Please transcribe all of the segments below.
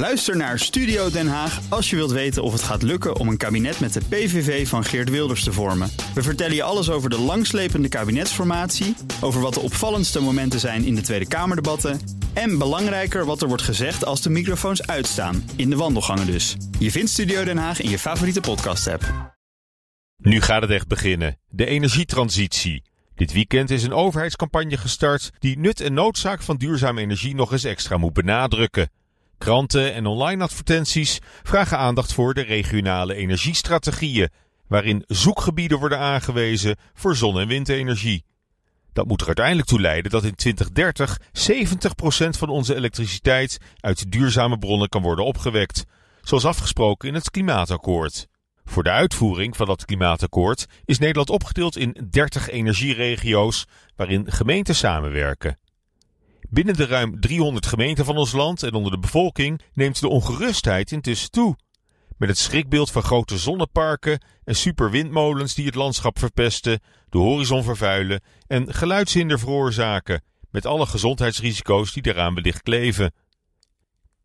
Luister naar Studio Den Haag als je wilt weten of het gaat lukken om een kabinet met de PVV van Geert Wilders te vormen. We vertellen je alles over de langslepende kabinetsformatie, over wat de opvallendste momenten zijn in de Tweede Kamerdebatten en belangrijker wat er wordt gezegd als de microfoons uitstaan, in de wandelgangen dus. Je vindt Studio Den Haag in je favoriete podcast-app. Nu gaat het echt beginnen. De energietransitie. Dit weekend is een overheidscampagne gestart die nut en noodzaak van duurzame energie nog eens extra moet benadrukken. Kranten en online advertenties vragen aandacht voor de regionale energiestrategieën, waarin zoekgebieden worden aangewezen voor zon- en windenergie. Dat moet er uiteindelijk toe leiden dat in 2030 70% van onze elektriciteit uit duurzame bronnen kan worden opgewekt, zoals afgesproken in het klimaatakkoord. Voor de uitvoering van dat klimaatakkoord is Nederland opgedeeld in 30 energieregio's waarin gemeenten samenwerken. Binnen de ruim 300 gemeenten van ons land en onder de bevolking neemt de ongerustheid intussen toe. Met het schrikbeeld van grote zonneparken en superwindmolens die het landschap verpesten, de horizon vervuilen en geluidshinder veroorzaken, met alle gezondheidsrisico's die daaraan wellicht kleven.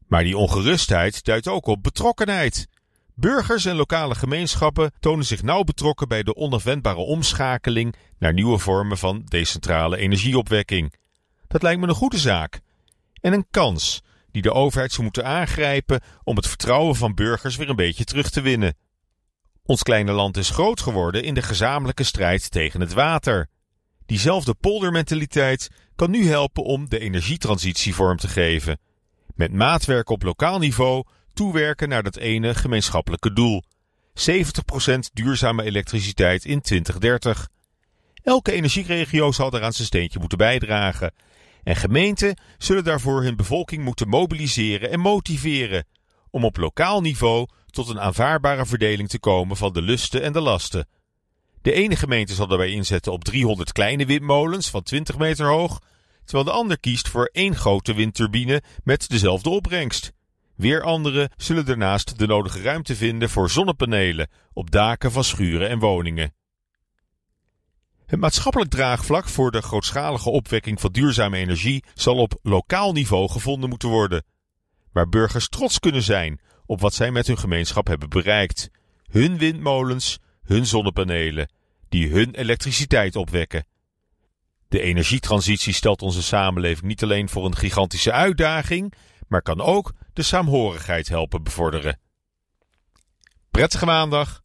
Maar die ongerustheid duidt ook op betrokkenheid. Burgers en lokale gemeenschappen tonen zich nauw betrokken bij de onafwendbare omschakeling naar nieuwe vormen van decentrale energieopwekking. Dat lijkt me een goede zaak. En een kans die de overheid zou moeten aangrijpen om het vertrouwen van burgers weer een beetje terug te winnen. Ons kleine land is groot geworden in de gezamenlijke strijd tegen het water. Diezelfde poldermentaliteit kan nu helpen om de energietransitie vorm te geven. Met maatwerk op lokaal niveau toewerken naar dat ene gemeenschappelijke doel: 70% duurzame elektriciteit in 2030. Elke energieregio zal daaraan zijn steentje moeten bijdragen. En gemeenten zullen daarvoor hun bevolking moeten mobiliseren en motiveren om op lokaal niveau tot een aanvaardbare verdeling te komen van de lusten en de lasten. De ene gemeente zal daarbij inzetten op 300 kleine windmolens van 20 meter hoog, terwijl de ander kiest voor één grote windturbine met dezelfde opbrengst. Weer anderen zullen daarnaast de nodige ruimte vinden voor zonnepanelen op daken van schuren en woningen. Het maatschappelijk draagvlak voor de grootschalige opwekking van duurzame energie zal op lokaal niveau gevonden moeten worden, waar burgers trots kunnen zijn op wat zij met hun gemeenschap hebben bereikt. Hun windmolens, hun zonnepanelen, die hun elektriciteit opwekken. De energietransitie stelt onze samenleving niet alleen voor een gigantische uitdaging, maar kan ook de saamhorigheid helpen bevorderen. Prettige maandag!